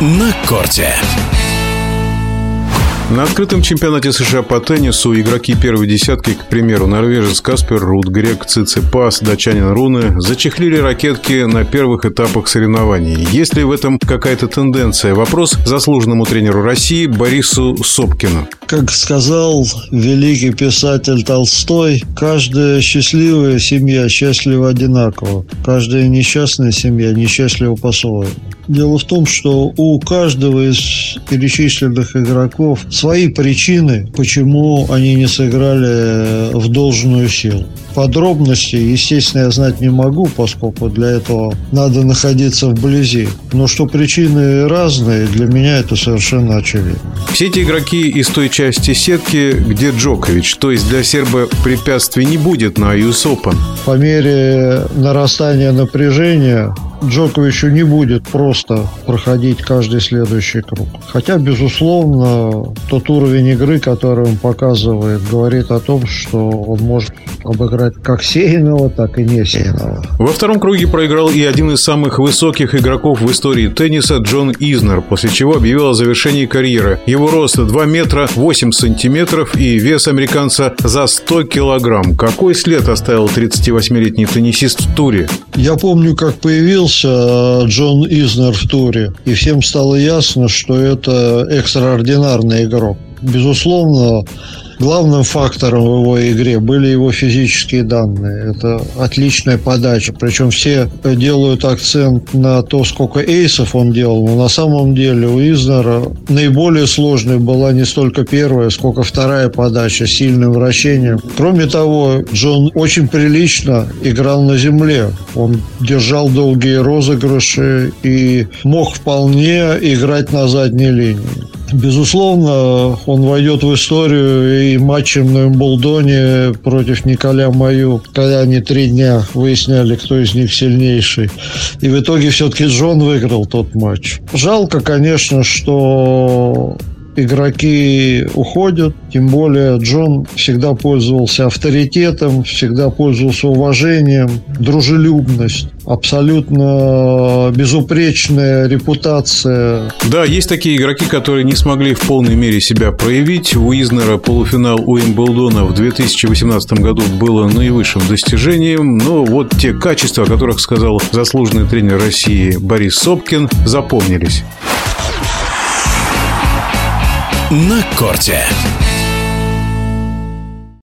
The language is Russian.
на корте. На открытом чемпионате США по теннису игроки первой десятки, к примеру, норвежец Каспер Рут, грек Цицепас, датчанин Руны, зачехлили ракетки на первых этапах соревнований. Есть ли в этом какая-то тенденция? Вопрос заслуженному тренеру России Борису Сопкину. Как сказал великий писатель Толстой, каждая счастливая семья счастлива одинаково. Каждая несчастная семья несчастлива по-своему. Дело в том, что у каждого из перечисленных игроков свои причины, почему они не сыграли в должную силу. Подробности, естественно, я знать не могу, поскольку для этого надо находиться вблизи. Но что причины разные, для меня это совершенно очевидно. Все эти игроки из той части сетки, где Джокович, то есть для серба препятствий не будет на US Open. По мере нарастания напряжения Джоковичу не будет просто проходить каждый следующий круг. Хотя, безусловно, тот уровень игры, который он показывает, говорит о том, что он может обыграть как сеянного, так и не сеянного. Во втором круге проиграл и один из самых высоких игроков в истории тенниса Джон Изнер, после чего объявил о завершении карьеры. Его рост 2 метра 8 сантиметров и вес американца за 100 килограмм. Какой след оставил 38-летний теннисист в туре? Я помню, как появился э, Джон Изнер в туре, и всем стало ясно, что это экстраординарный игрок. Безусловно, Главным фактором в его игре были его физические данные. Это отличная подача. Причем все делают акцент на то, сколько эйсов он делал. Но на самом деле у Изнера наиболее сложной была не столько первая, сколько вторая подача с сильным вращением. Кроме того, Джон очень прилично играл на земле. Он держал долгие розыгрыши и мог вполне играть на задней линии. Безусловно, он войдет в историю и матчем на Эмблдоне против Николя Маю, когда они три дня выясняли, кто из них сильнейший. И в итоге все-таки Джон выиграл тот матч. Жалко, конечно, что игроки уходят, тем более Джон всегда пользовался авторитетом, всегда пользовался уважением, дружелюбность, абсолютно безупречная репутация. Да, есть такие игроки, которые не смогли в полной мере себя проявить. У Изнера полуфинал у Уимблдона в 2018 году было наивысшим достижением, но вот те качества, о которых сказал заслуженный тренер России Борис Сопкин, запомнились на корте.